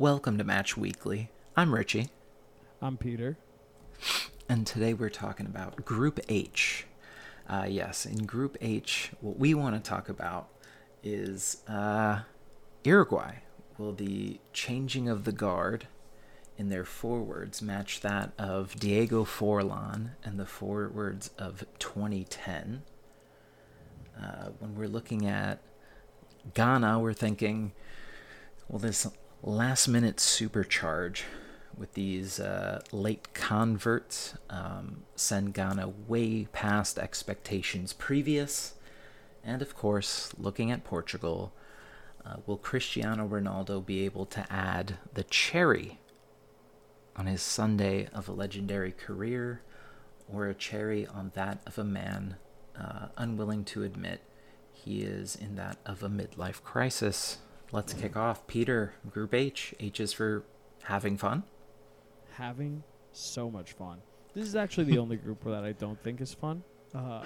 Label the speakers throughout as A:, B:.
A: Welcome to Match Weekly. I'm Richie,
B: I'm Peter.
A: and today we're talking about Group H. Uh, yes, in Group H, what we want to talk about is uh, Uruguay. Will the changing of the guard in their forwards match that of Diego Forlan and the forwards of 2010? Uh, when we're looking at Ghana, we're thinking, well, this last minute supercharge with these uh, late converts um, send Ghana way past expectations previous. And of course, looking at Portugal, uh, will Cristiano Ronaldo be able to add the cherry on his sundae of a legendary career, or a cherry on that of a man uh, unwilling to admit he is in that of a midlife crisis? Let's kick off. Peter, Group H. H is for having fun.
B: Having so much fun. This is actually the only group that I don't think is fun. Uh,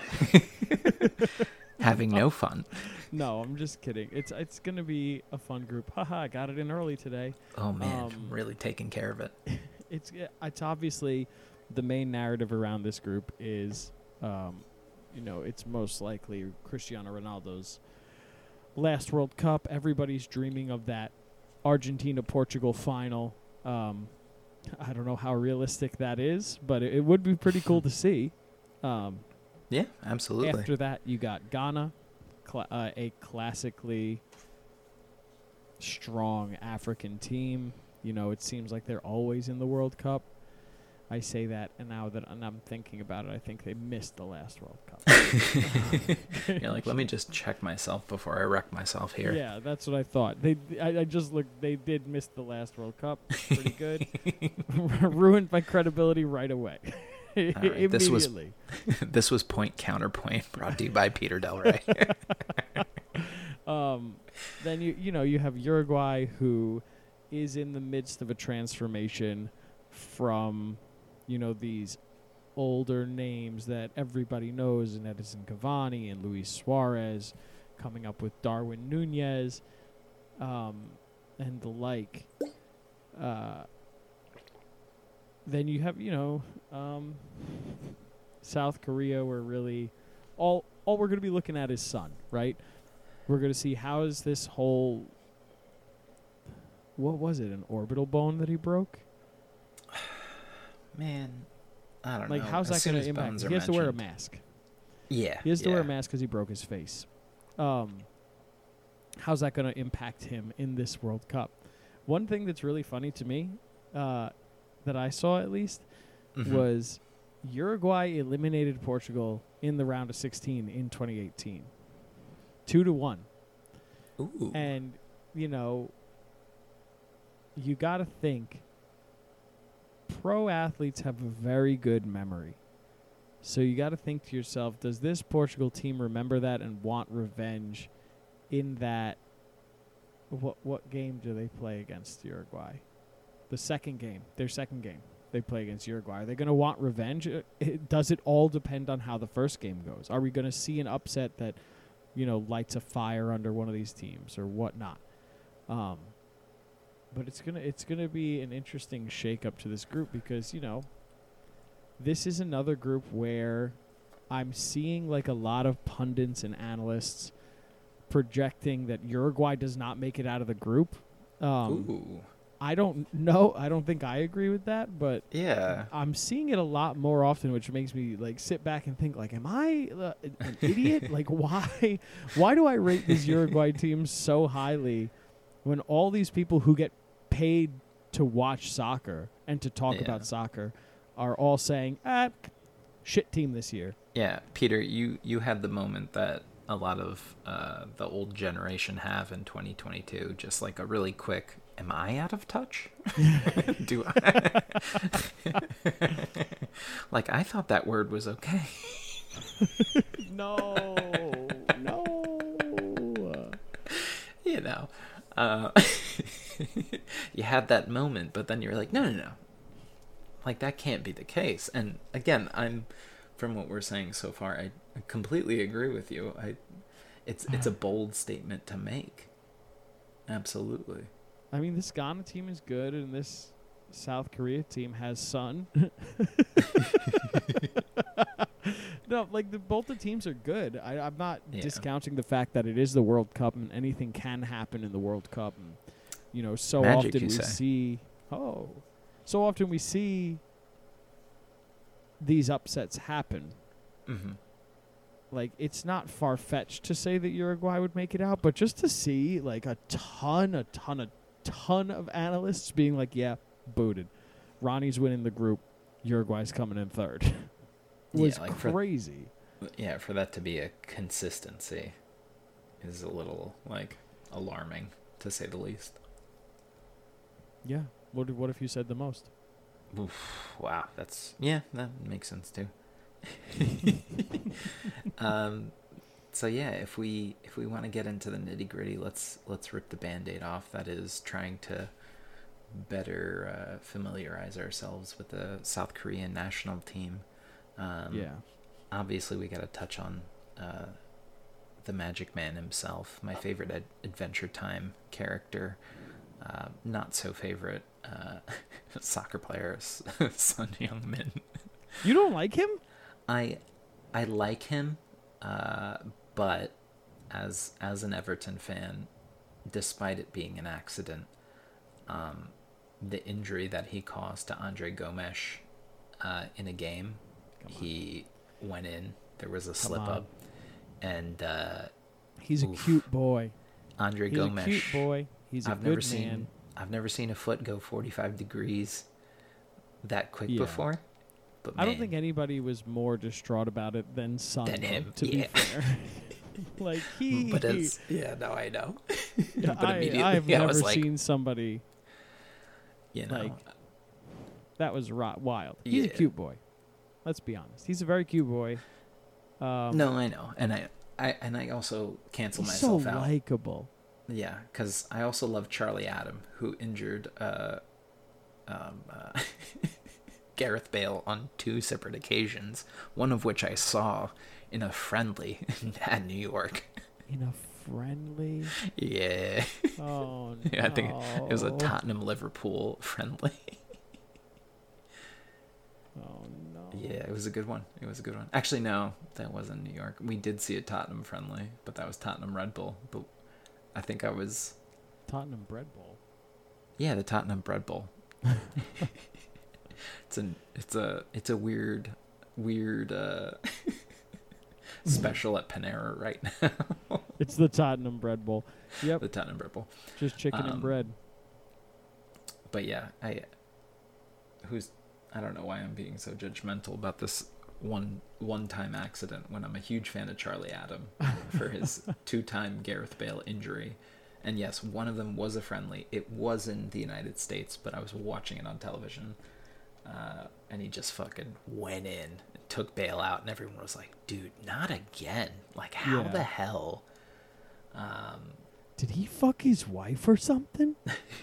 A: Having no fun.
B: no, I'm just kidding. It's it's gonna be a fun group. Haha, I got it in early today.
A: Oh man,
B: Um,
A: really taking care of it.
B: It's it's obviously the main narrative around this group is, um, you know, it's most likely Cristiano Ronaldo's last World Cup. Everybody's dreaming of that Argentina Portugal final. Um, I don't know how realistic that is, but it, it would be pretty cool to see. Um,
A: Yeah, absolutely.
B: After that, you got Ghana, cla uh, a classically strong African team. You know, it seems like they're always in the World Cup. I say that, and now that I'm thinking about it, I think they missed the last World Cup.
A: You're like, let me just check myself before I wreck myself here.
B: Yeah, that's what I thought. They, I, I just looked. They did miss the last World Cup. Pretty good. Ruined my credibility right away.
A: right, this was- this was Point Counterpoint brought to you by Peter Del Rey.
B: Um, then you you know you have Uruguay who is in the midst of a transformation from you know these older names that everybody knows and Edinson Cavani and Luis Suarez coming up with Darwin Nunez um, and the like. Uh, then you have you know um, South Korea where really all all we're going to be looking at is Son, right? We're going to see how is this whole what was it? An orbital bone that he broke?
A: Man, I don't know.
B: Like
A: know.
B: how's that going to impact? He has to wear a mask.
A: Yeah.
B: He has to wear a mask because he broke his face. Um, how's that going to impact him in this World Cup? One thing that's really funny to me, uh, that I saw at least,
A: Mhm.
B: was Uruguay eliminated Portugal in the round of 16 in 2018, two to one.
A: Ooh.
B: And you know, you got to think pro athletes have a very good memory. So you got to think to yourself, does this Portugal team remember that and want revenge in that what what game do they play against Uruguay? The second game, their second game. They play against Uruguay. Are they going to want revenge? Uh, It, does it all depend on how the first game goes? Are we going to see an upset that you know, lights a fire under one of these teams or whatnot. Um, but it's gonna it's gonna be an interesting shake up to this group because you know, this is another group where I'm seeing like a lot of pundits and analysts projecting that Uruguay does not make it out of the group. Um,
A: Ooh.
B: I don't know. I don't think I agree with that, but
A: Yeah.
B: I'm seeing it a lot more often, which makes me like sit back and think, like, am I uh, an idiot? like, why, why do I rate this Uruguay team so highly when all these people who get paid to watch soccer and to talk
A: Yeah.
B: about soccer are all saying, ah, shit team this year.
A: Yeah, Peter, you you had the moment that a lot of uh, the old generation have in 2022. Just like a really quick, am I out of touch? Do I? like I thought that word was okay.
B: No, no.
A: you know, uh, you had that moment, but then you're like, no, no, no. Like that can't be the case. And again, I'm from what we're saying so far, I, I completely agree with you. I, it's it's a uh-huh. bold statement to make. Absolutely.
B: I mean, this Ghana team is good, and this South Korea team has Son. no, like the both the teams are good. I, I'm not
A: Yeah.
B: discounting the fact that it is the World Cup and anything can happen in the World Cup. And you know, so
A: Magic,
B: often we
A: say.
B: see oh, so often we see these upsets happen.
A: Mm-hmm.
B: Like it's not far fetched to say that Uruguay would make it out, but just to see like a ton, a ton, a ton of analysts being like, "Yeah, booted." Ronnie's winning the group. Uruguay's coming in third. was
A: Yeah, like for-
B: crazy.
A: Yeah, for that to be a consistency is a little like alarming to say the least.
B: Yeah. What if- What if you said the most?
A: Oof, wow, that's yeah, that makes sense too. um, so yeah, if we if we want to get into the nitty gritty, let's let's rip the band-aid off. That is trying to better uh, familiarize ourselves with the South Korean national team. Um,
B: yeah.
A: obviously we got to touch on uh, the Magic Man himself, my favorite ad- Adventure Time character. Uh, not so favorite uh, soccer player, S- Son Heung-min.
B: You don't like him?
A: I I like him, uh, but as as an Everton fan, despite it being an accident, um, the injury that he caused to Andre Gomes uh, in a game, he went in. There was a slip up, and uh,
B: He's a cute boy.
A: Andre
B: He's
A: Gomes.
B: a cute boy. He's a
A: I've
B: good
A: never
B: man.
A: seen I've never seen a foot go 45 degrees that quick
B: Yeah.
A: before. But
B: I don't think anybody was more distraught about it than Son.
A: Than him,
B: To
A: yeah.
B: be fair, like he.
A: But it's yeah, no, I know.
B: Yeah,
A: but
B: I,
A: immediately
B: I've
A: I
B: never
A: like,
B: seen somebody
A: you know,
B: like, that was ri- wild. He's a cute boy. Let's be honest. He's a very cute boy. Um,
A: no, I know, and I, I, and I also cancel
B: he's so
A: myself out.
B: likable.
A: Yeah, because I also love Charlie Adam, who injured uh, um, uh, Gareth Bale on two separate occasions. One of which I saw in a friendly at New York.
B: In a friendly.
A: Yeah,
B: Oh
A: yeah I think it was a. Tottenham Liverpool friendly.
B: Oh no.
A: Yeah, it was a good one. It was a good one. Actually, no, that wasn't New York. We did see a Tottenham friendly, but that was Tottenham Red Bull. But I think I was
B: Tottenham Bread Bowl.
A: yeah, the Tottenham Bread Bowl. it's an it's a it's a weird weird uh special at Panera right now.
B: It's the Tottenham Bread Bowl. Yep,
A: the Tottenham Bread Bowl.
B: just chicken
A: um,
B: and bread.
A: But yeah, I who's I don't know why I'm being so judgmental about this one one time accident when I'm a huge fan of Charlie Adam for his two time Gareth Bale injury. And yes, one of them was a friendly. It was in the United States, but I was watching it on television. Uh, and he just fucking went in, took Bale out, and everyone was like, dude, not again. Like, how
B: Yeah.
A: the hell? Um,
B: Did he fuck his wife or something?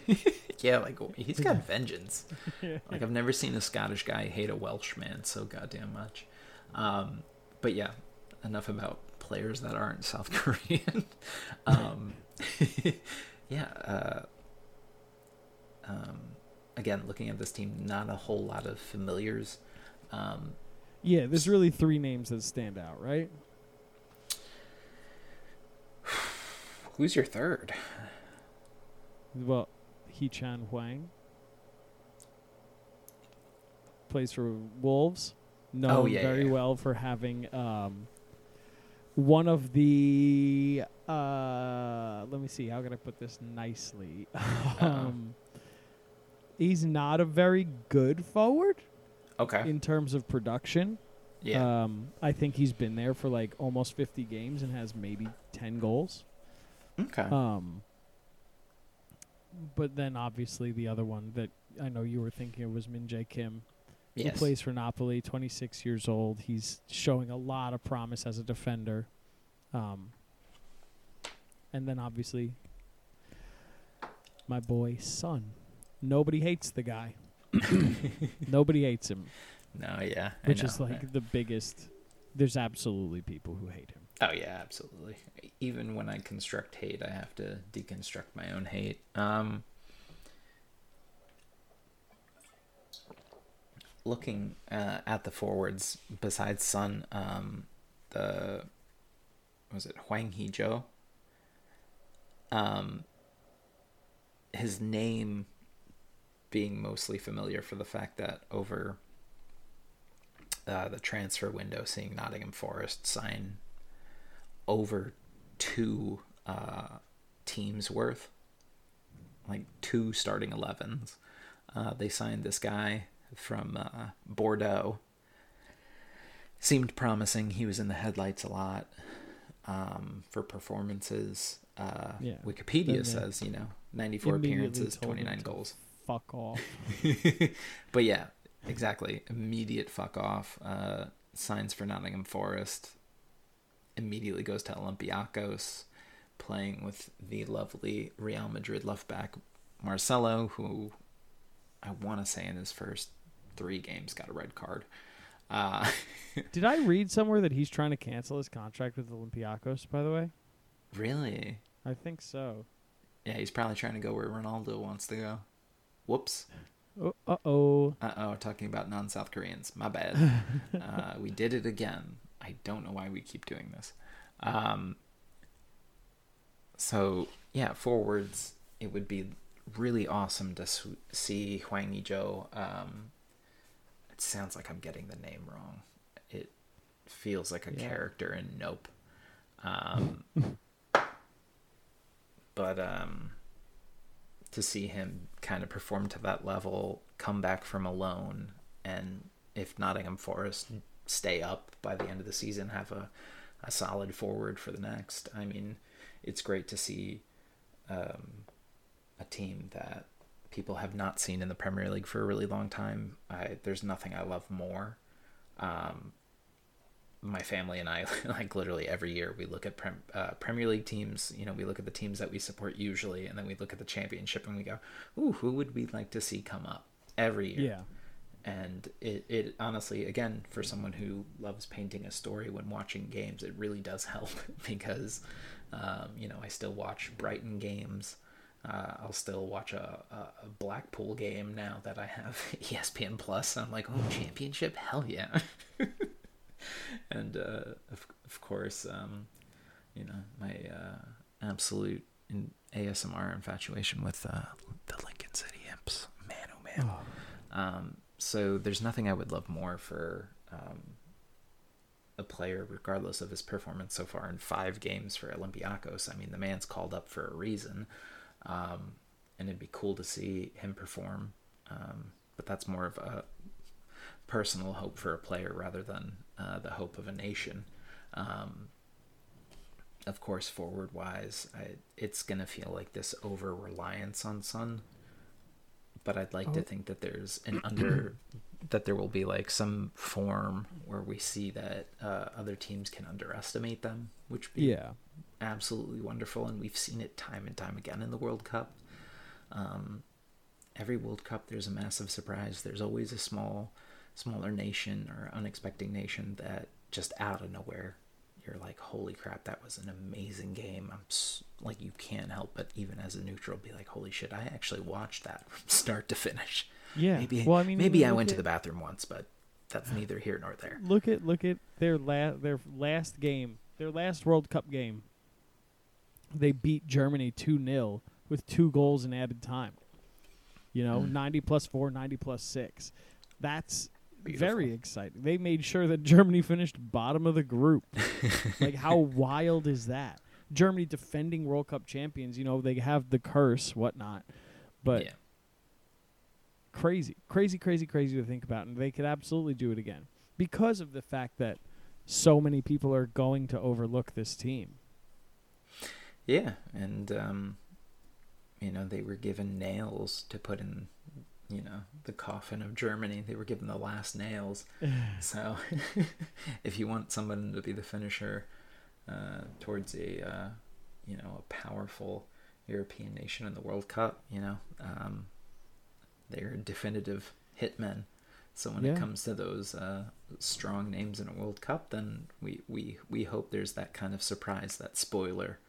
A: yeah, like, he's got vengeance. Like I've never seen a Scottish guy hate a Welsh man so goddamn much. Um, but yeah, enough about players that aren't South Korean. um, yeah. Uh, um, again, looking at this team, not a whole lot of familiars. Um,
B: Yeah, there's really three names that stand out, right?
A: who's your third?
B: Well, Hee Chan Hwang plays for Wolves, known
A: Oh, yeah,
B: very
A: yeah.
B: well for having um, one of the. Uh, let me see. How can I put this nicely? um, he's not a very good forward
A: Okay.
B: in terms of production.
A: yeah.
B: Um, I think he's been there for like almost 50 games and has maybe 10 goals.
A: okay.
B: Um, but then obviously the other one that I know you were thinking of was Min Jae Kim,
A: yes.
B: plays for Napoli, 26 years old. He's showing a lot of promise as a defender. Um, and then obviously my boy Son. Nobody hates the guy. Nobody hates him,
A: No. Yeah. I
B: which is like the biggest. There's absolutely people who hate him.
A: Oh yeah, absolutely. Even when I construct hate, I have to deconstruct my own hate. Um, looking uh, at the forwards besides Son, um, the was it Huang Jo? Um, his name being mostly familiar for the fact that over uh, the transfer window, seeing Nottingham Forest sign over two uh, teams worth, like two starting 11s. Uh, they signed this guy from uh, Bordeaux. Seemed promising. He was in the headlights a lot um, for performances. Uh,
B: Yeah.
A: Wikipedia
B: Then
A: says, you know, 94 appearances, 29 goals.
B: Fuck off.
A: but yeah, exactly. Immediate fuck off. Uh, signs for Nottingham Forest. Immediately goes to Olympiacos, playing with the lovely Real Madrid left back Marcelo, who I want to say in his first three games got a red card. Uh,
B: Did I read somewhere that he's trying to cancel his contract with Olympiacos? By the way,
A: really?
B: I think so.
A: Yeah, he's probably trying to go where Ronaldo wants to go. Whoops.
B: Uh oh.
A: Uh oh, talking about non South Koreans. My bad. uh, we did it again. I don't know why we keep doing this. Um, so, yeah, forwards, it would be really awesome to see Hwang Ui-jo. Um, it sounds like I'm getting the name wrong. It feels like a
B: Yeah.
A: character in Nope. Um, but um, to see him kind of perform to that level, come back from a loan, and if Nottingham Forest stay up by the end of the season, have a, a solid forward for the next. I mean, it's great to see um, a team that people have not seen in the Premier League for a really long time. I, there's nothing I love more. Um, my family and I, like literally every year, we look at prem, uh, Premier League teams. You know, we look at the teams that we support usually, and then we look at the championship and we go, "Ooh, who would we like to see come up?" Every year
B: Yeah.
A: and it, it honestly again for someone who loves painting a story when watching games it really does help because um, you know i still watch brighton games uh, i'll still watch a, a, blackpool game now that i have espn plus. I'm like oh championship? Hell yeah. And uh, of, of course um, you know my uh, absolute in asmr infatuation with uh, the lincoln city imps. Man oh man. Um, so there's nothing I would love more for um, a player, regardless of his performance so far in five games for Olympiacos. I mean, the man's called up for a reason, um, and it'd be cool to see him perform. Um, but that's more of a personal hope for a player rather than uh, the hope of a nation. Um, of course, forward wise, I, it's gonna feel like this over reliance on Son but I'd like to
B: Oh.
A: think that there's an under that there will be like some form where we see that uh, other teams can underestimate them, which would be
B: Yeah.
A: Absolutely wonderful, and we've seen it time and time again in the World Cup. Um, every World Cup, there's a massive surprise. There's always a small, smaller nation or unexpected nation that just out of nowhere, you're like, "Holy crap, that was an amazing game!" I'm s- like, you can't help but even as a neutral be like, "Holy shit, I actually watched that from start to finish."
B: Yeah.
A: Maybe,
B: well, I mean,
A: maybe I went to the bathroom once, but that's neither here nor there.
B: Look at look at their la- their last game, their last World Cup game. They beat Germany 2-0 with two goals in added time. You know,
A: Mm.
B: 90 plus 4, 90 plus 6. That's
A: Beautiful.
B: very exciting. They made sure that Germany finished bottom of the group. like how wild is that? Germany defending World Cup champions, you know, they have the curse, whatnot. But
A: yeah,
B: crazy, crazy, crazy, crazy to think about, and they could absolutely do it again because of the fact that so many people are going to overlook this team.
A: Yeah, and um, you know they were given nails to put in, you know, the coffin of Germany. They were given the last nails. So, if you want someone to be the finisher uh, towards a, uh, you know, a powerful European nation in the World Cup, you know, um, they're definitive hitmen. So when
B: Yeah.
A: it comes to those uh, strong names in a World Cup, then we, we, we hope there's that kind of surprise, that spoiler,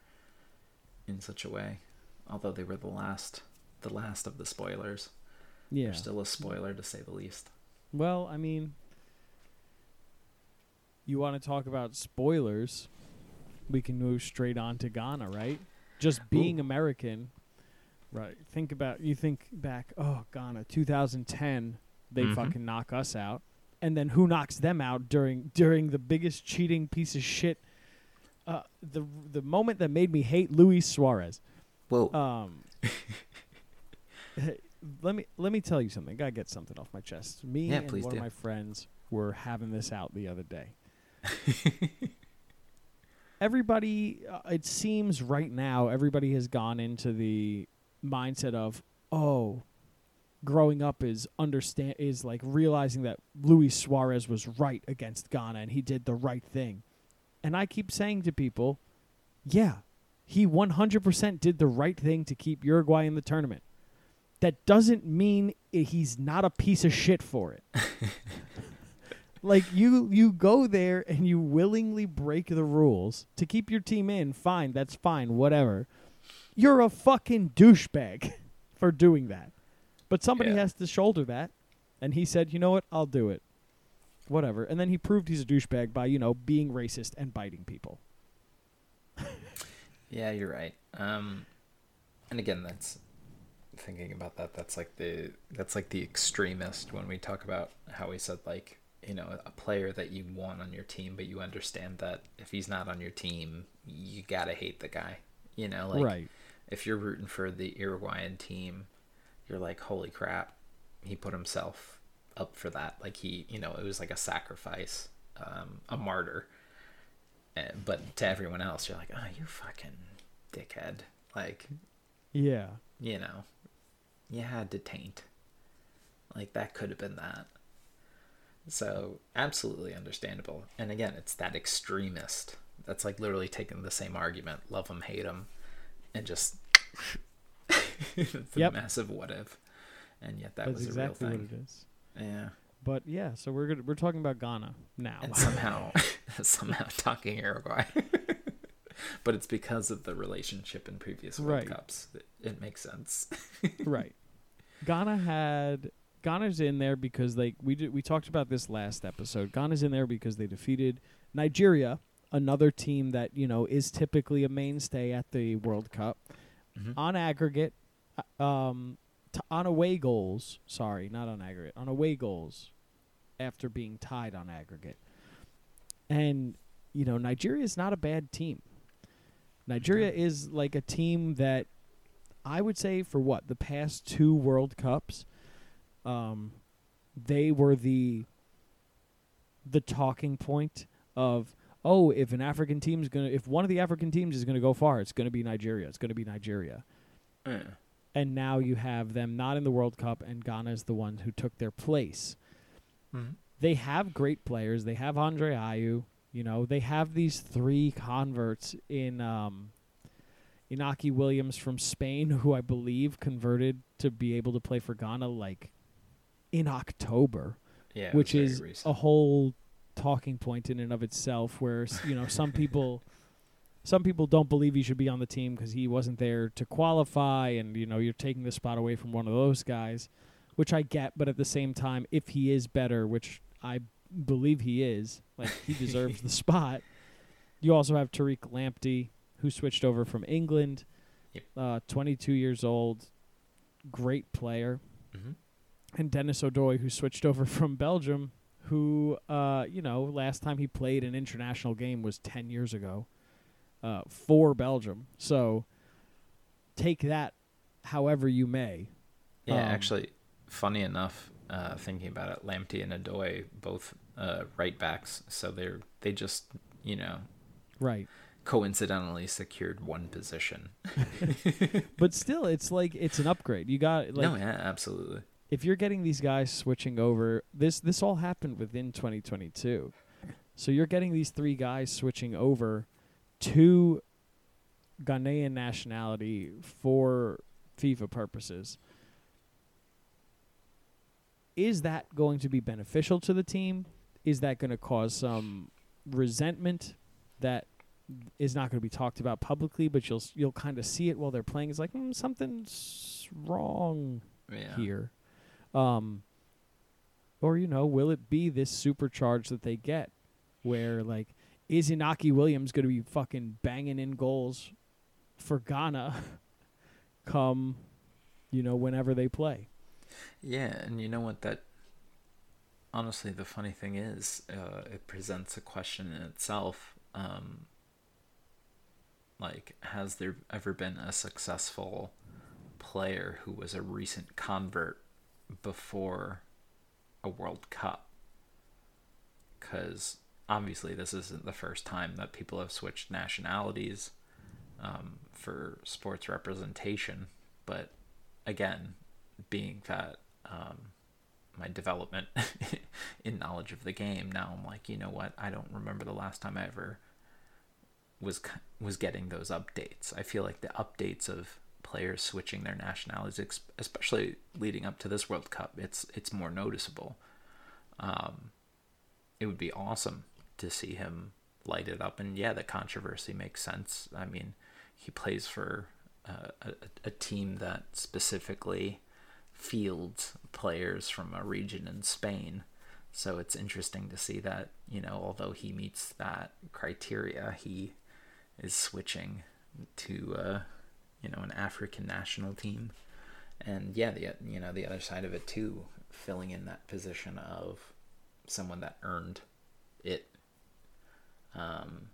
A: in such a way. Although they were the last, the last of the spoilers,
B: Yeah,
A: they're still a spoiler to say the least.
B: Well, I mean, you want to talk about spoilers? We can move straight on to Ghana, right? Just being American, right? Think about you think back. Oh, Ghana, 2010, they
A: Mhm.
B: fucking knock us out, and then who knocks them out during during the biggest cheating piece of shit? Uh, the the moment that made me hate Luis Suarez.
A: Whoa.
B: Um, let me let me tell you something. I Gotta get something off my chest. Me
A: Yeah,
B: and one
A: do.
B: of my friends were having this out the other day. everybody, uh, it seems right now, everybody has gone into the mindset of, oh, growing up is understand is like realizing that Luis Suarez was right against Ghana and he did the right thing. And I keep saying to people, yeah, he 100% did the right thing to keep Uruguay in the tournament. That doesn't mean he's not a piece of shit for it. like you you go there and you willingly break the rules to keep your team in, fine, that's fine, whatever. You're a fucking douchebag for doing that. But somebody
A: Yeah.
B: has to shoulder that. And he said, "You know what? I'll do it." Whatever. And then he proved he's a douchebag by, you know, being racist and biting people.
A: Yeah, you're right. Um, and again, that's thinking about that. That's like the that's like the extremist when we talk about how we said like you know a player that you want on your team, but you understand that if he's not on your team, you gotta hate the guy. You know, like
B: right.
A: if you're rooting for the Uruguayan team, you're like, holy crap, he put himself up for that. Like he, you know, it was like a sacrifice, um, a martyr. Uh, but to everyone else, you're like, oh, you fucking dickhead. Like,
B: Yeah.
A: you know, you had to taint. Like that could have been that. So absolutely understandable. And again, it's that extremist. That's like literally taking the same argument, love them, hate them, and just a
B: Yep.
A: massive what if. And yet that
B: That's
A: was
B: exactly
A: a
B: what
A: real
B: it
A: thing. Yeah.
B: But yeah, so we're gonna, we're talking about Ghana now.
A: And somehow somehow talking Uruguay. but it's because of the relationship in previous World
B: Right.
A: Cups. It, it makes sense.
B: right. Ghana had Ghana's in there because they we did, we talked about this last episode. Ghana's in there because they defeated Nigeria, another team that you know is typically a mainstay at the World Cup.
A: Mhm.
B: On aggregate, uh, um, t- on away goals. Sorry, not on aggregate. On away goals, after being tied on aggregate, and you know Nigeria is not a bad team. Nigeria is like a team that I would say for what the past two World Cups, um, they were the the talking point of oh if an African team is gonna if one of the African teams is gonna go far it's gonna be Nigeria it's gonna be Nigeria
A: Yeah.
B: And now you have them not in the World Cup and Ghana is the one who took their place.
A: Mhm.
B: They have great players. They have Andre Ayew. You know, they have these three converts in um, Inaki Williams from Spain, who I believe converted to be able to play for Ghana like in October,
A: Yeah.
B: which is
A: recent.
B: a whole talking point in and of itself. Where you know some people. Some people don't believe he should be on the team because he wasn't there to qualify, and you know you're taking the spot away from one of those guys, which I get. But at the same time, if he is better, which I believe he is, like he deserves the spot. You also have Tariq Lamptey, who switched over from England,
A: Yep.
B: uh, 22 years old, great player,
A: Mhm.
B: and Denis Odoi, who switched over from Belgium, who, uh, you know, last time he played an international game was 10 years ago uh, for Belgium. So take that however you may.
A: Yeah,
B: Um,
A: actually, funny enough, uh, thinking about it, Lamptey and Odoi both uh, right backs, so they're they just you know
B: Right.
A: coincidentally secured one position.
B: But still, it's like it's an upgrade. You got like
A: no, yeah, absolutely.
B: if you're getting these guys switching over, this this all happened within 2022. So you're getting these three guys switching over to Ghanaian nationality for FIFA purposes. Is that going to be beneficial to the team? Is that going to cause some resentment that is not going to be talked about publicly, but you'll you'll kind of see it while they're playing? It's like mm, something's wrong
A: Yeah.
B: here. Um, or you know, will it be this supercharge that they get, where like is Inaki Williams going to be fucking banging in goals for Ghana, come, you know, whenever they play.
A: Yeah, and you know what that honestly the funny thing is uh, it presents a question in itself um, like has there ever been a successful player who was a recent convert before a world cup because obviously this isn't the first time that people have switched nationalities um, for sports representation but again being that um, my development in knowledge of the game. Now I'm like, you know what? I don't remember the last time I ever was was getting those updates. I feel like the updates of players switching their nationalities, especially leading up to this World Cup, it's it's more noticeable. Um, it would be awesome to see him light it up, and yeah, the controversy makes sense. I mean, he plays for uh, a, a team that specifically fields players from a region in Spain. So it's interesting to see that, you know, although he meets that criteria, he is switching to, uh, you know, an African national team. And yeah, the you know the other side of it too, filling in that position of someone that earned it, um,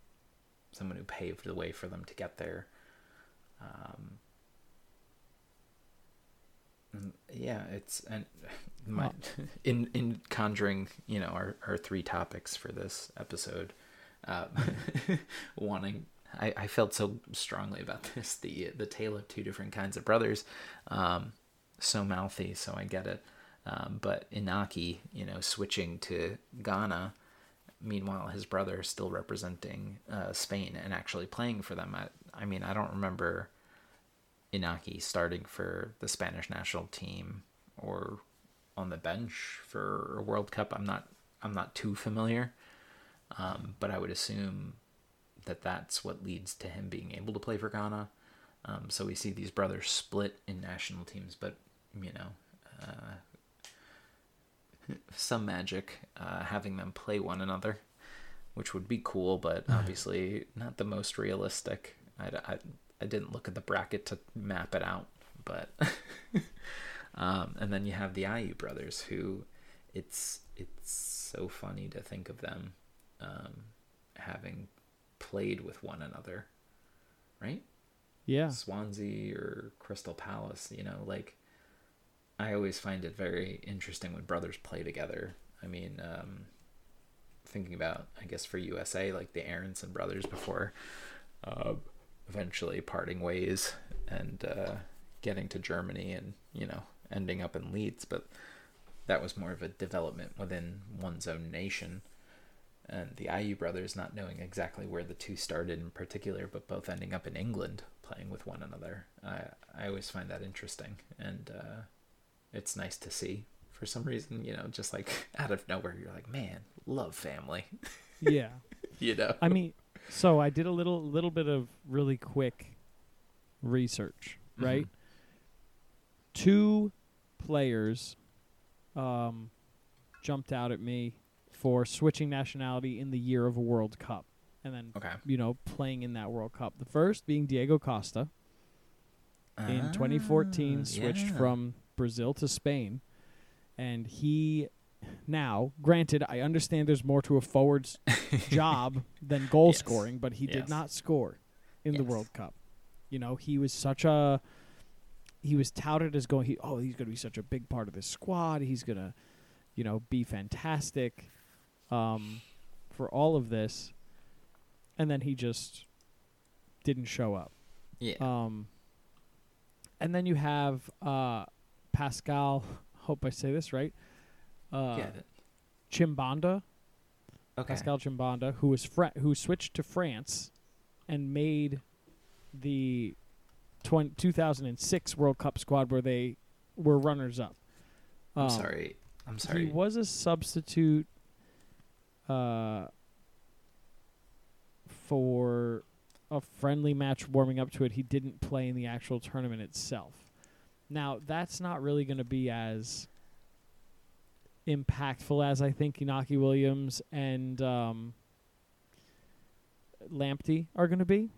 A: someone who paved the way for them to get there. Um, yeah, it's and my in in conjuring, you know, our our three topics for this episode. Uh, wanting, I, I felt so strongly about this the the tale of two different kinds of brothers. Um, so mouthy, so I get it. Um, but Inaki, you know, switching to Ghana. Meanwhile, his brother is still representing uh, Spain and actually playing for them. I, I mean, I don't remember Inaki starting for the Spanish national team or on the bench for a World Cup. I'm not I'm not too familiar, um, but I would assume that that's what leads to him being able to play for Ghana. Um, so we see these brothers split in national teams, but you know, uh, some magic uh, having them play one another, which would be cool, but obviously not the most realistic. I, I, I didn't look at the bracket to map it out, but um, and then you have the Ayew brothers who it's it's so funny to think of them um, having played with one another, right?
B: Yeah.
A: Swansea or Crystal Palace, you know, like I always find it very interesting when brothers play together. I mean, um, thinking about, I guess for USA, like the Aaronson brothers before. Uh, eventually parting ways and uh, getting to Germany and you know ending up in Leeds, but that was more of a development within one's own nation. And the Ayew brothers not knowing exactly where the two started in particular, but both ending up in England playing with one another. I I always find that interesting, and uh, it's nice to see. For some reason, you know, just like out of nowhere, you're like, man, love family.
B: Yeah.
A: you know.
B: I mean, so I did a little little bit of really quick research,
A: Mm-hmm.
B: right? Two players um, jumped out at me for switching nationality in the year of a World Cup, and then
A: Okay.
B: you know playing in that World Cup. The first being Diego Costa in 2014,
A: Ah,
B: switched
A: yeah.
B: from Brazil to Spain, and he now, granted, I understand there's more to a forward's job than goal
A: Yes.
B: scoring, but he did not score in the World Cup. You know, he was such a he was touted as going he oh, he's going to be such a big part of this squad. He's going to, you know, be fantastic um for all of this. And then he just didn't show up.
A: Yeah.
B: Um, and then you have uh, Pascal. Hope I say this right. Uh,
A: Get it.
B: Chimbonda,
A: Okay.
B: Pascal Chimbonda, who was Fra- who switched to France and made the 20- 2006 World Cup squad where they were runners up.
A: I'm
B: Um,
A: sorry. I'm sorry.
B: He was a substitute uh, for a friendly match warming up to it. He didn't play in the actual tournament itself. Now, that's not really going to be as impactful as I think Inaki Williams and um, Lamptey are going to be.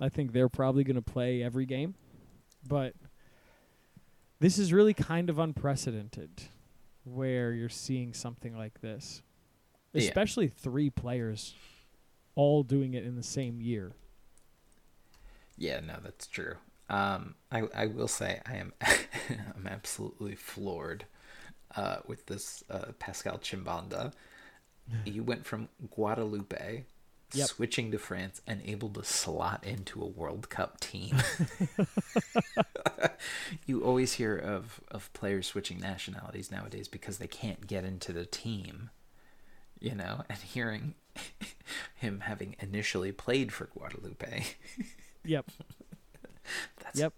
B: I think they're probably going to play every game, but this is really kind of unprecedented where you're seeing something like this,
A: Yeah.
B: especially three players all doing it in the same year.
A: Yeah, no, that's true. Um, I I will say I am I'm absolutely floored uh, with this uh, Pascal Chimbonda. You went from Guadeloupe,
B: Yep.
A: switching to France, and able to slot into a World Cup team. you always hear of of players switching nationalities nowadays because they can't get into the team. You know, and hearing him having initially played for Guadeloupe.
B: Yep.
A: That's
B: Yep.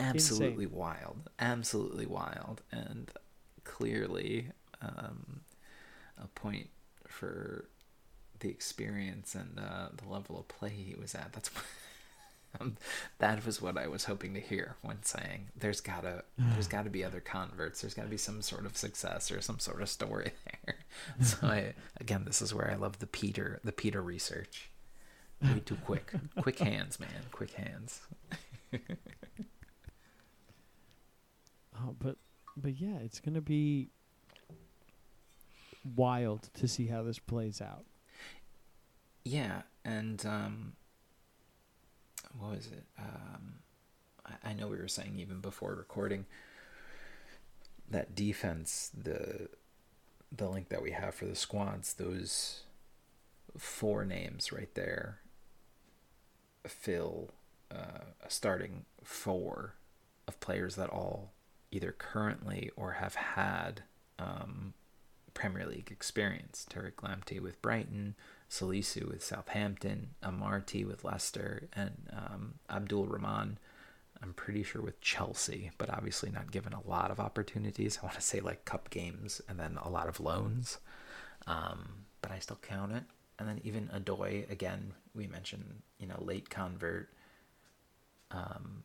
A: absolutely wild. Absolutely wild. And clearly um, a point for the experience and uh, the level of play he was at. That's um, that was what I was hoping to hear when saying there's gotta there's gotta be other converts. There's gotta be some sort of success or some sort of story there. so I again, this is where I love the Peter the Peter research. Way too quick. quick hands, man. Quick hands.
B: Oh, but but yeah, it's gonna be wild to see how this plays out.
A: Yeah, and um, what was it? Um, I, I know we were saying even before recording that defense, the the link that we have for the squads, those four names right there fill uh, a starting four of players that all either currently or have had um, Premier League experience. Tariq Lamptey with Brighton, Salisu with Southampton, Amartey with Leicester, and um, Abdul Rahman, I'm pretty sure with Chelsea, but obviously not given a lot of opportunities. I want to say like cup games and then a lot of loans, um, but I still count it. And then even Odoi, again, we mentioned, you know, late convert, um,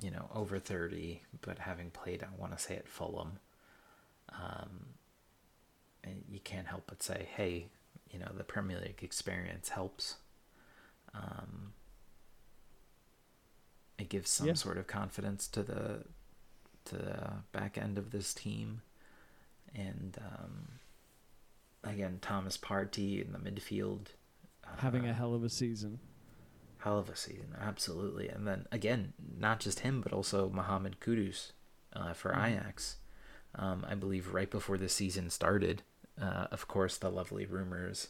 A: you know, over 30, but having played, I want to say at Fulham. Um, and you can't help but say, hey, you know, the Premier League experience helps. Um, it gives some
B: Yeah.
A: sort of confidence to the to the back end of this team, and um, again, Thomas Partey in the midfield,
B: Having
A: uh,
B: a hell of a season.
A: Hell of a season, absolutely. And then again, not just him, but also Mohamed Kudus uh, for
B: Mhm.
A: Ajax. Um, I believe right before the season started, uh, of course, the lovely rumors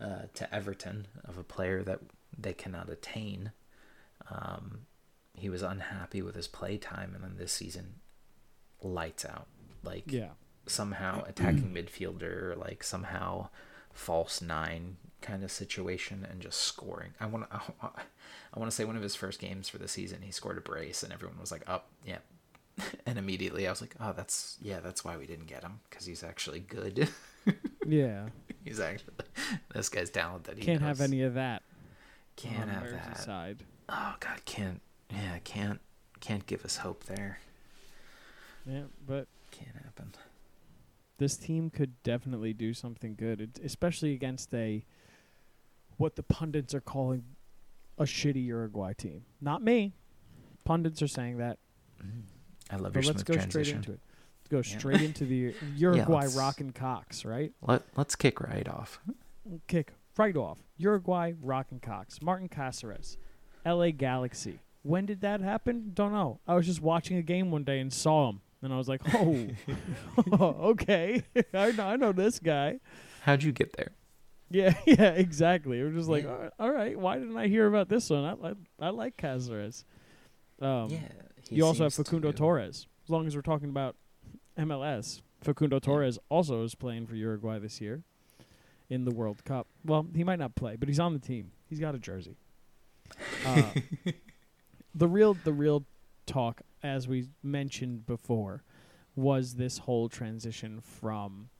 A: uh, to Everton of a player that they cannot attain. Um, he was unhappy with his play time, and then this season, lights out. Like
B: Yeah.
A: somehow attacking midfielder, like somehow false nine kind of situation, and just scoring. I want to, I want to say one of his first games for the season, he scored a brace, and everyone was like, "Up, yeah." And immediately I was like, "Oh, that's yeah, that's why we didn't get him because he's actually good.
B: Yeah.
A: he's actually this guy's talented. He
B: Can't have any of that.
A: Can't have that.
B: Merseyside.
A: Oh God, can't. Yeah, can't. Can't give us hope there.
B: Yeah, but
A: Can't happen.
B: This team could definitely do something good, it, especially against a what the pundits are calling a shitty Uruguay team. Not me. Pundits are saying that. Mm-hmm.
A: I love
B: But
A: your
B: let's go
A: transition.
B: straight into it. Let's go
A: Yeah.
B: straight into the Uruguay
A: let's-
B: rockin' cocks, right?
A: Let Let's kick right off.
B: Kick right off. Uruguay rockin' cocks. Martin Caceres, L.A. Galaxy. When did that happen? Don't know. I was just watching a game one day and saw him, and I was like, "Oh, okay, I know, I know this guy."
A: How'd you get there?
B: Yeah, yeah, exactly. We're just like,
A: Yeah.
B: all right, all right, why didn't I hear about this one? I like, I like Caceres. Um,
A: yeah. he
B: you also have
A: seems
B: Facundo
A: to-
B: Torres. As long as we're talking about MLS, Facundo Torres also is playing for Uruguay this year in the World Cup. Well, he might not play, but he's on the team. He's got a jersey. Uh, the real, the real talk, as we mentioned before, was this whole transition from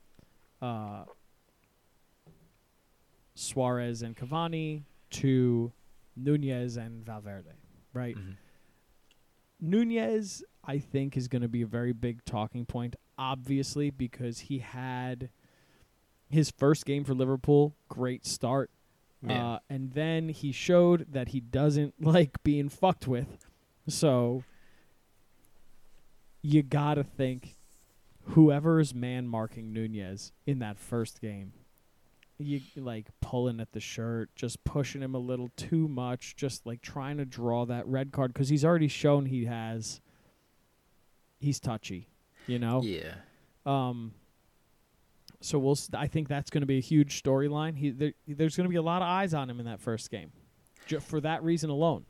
B: uh, Suarez and Cavani to Nunez and Valverde, right?
A: Mhm.
B: Nunez, I think, is going to be a very big talking point. obviously because he had his first game for Liverpool, great start.
A: Yeah.
B: Uh, and then he showed that he doesn't like being fucked with. So you got to think whoever is man marking Nunez in that first game, you like pulling at the shirt, just pushing him a little too much, just like trying to draw that red card because he's already shown he has. He's touchy, you know.
A: Yeah.
B: Um. So we'll. s- I think that's going to be a huge storyline. He there, there's going to be a lot of eyes on him in that first game, ju- for that reason alone.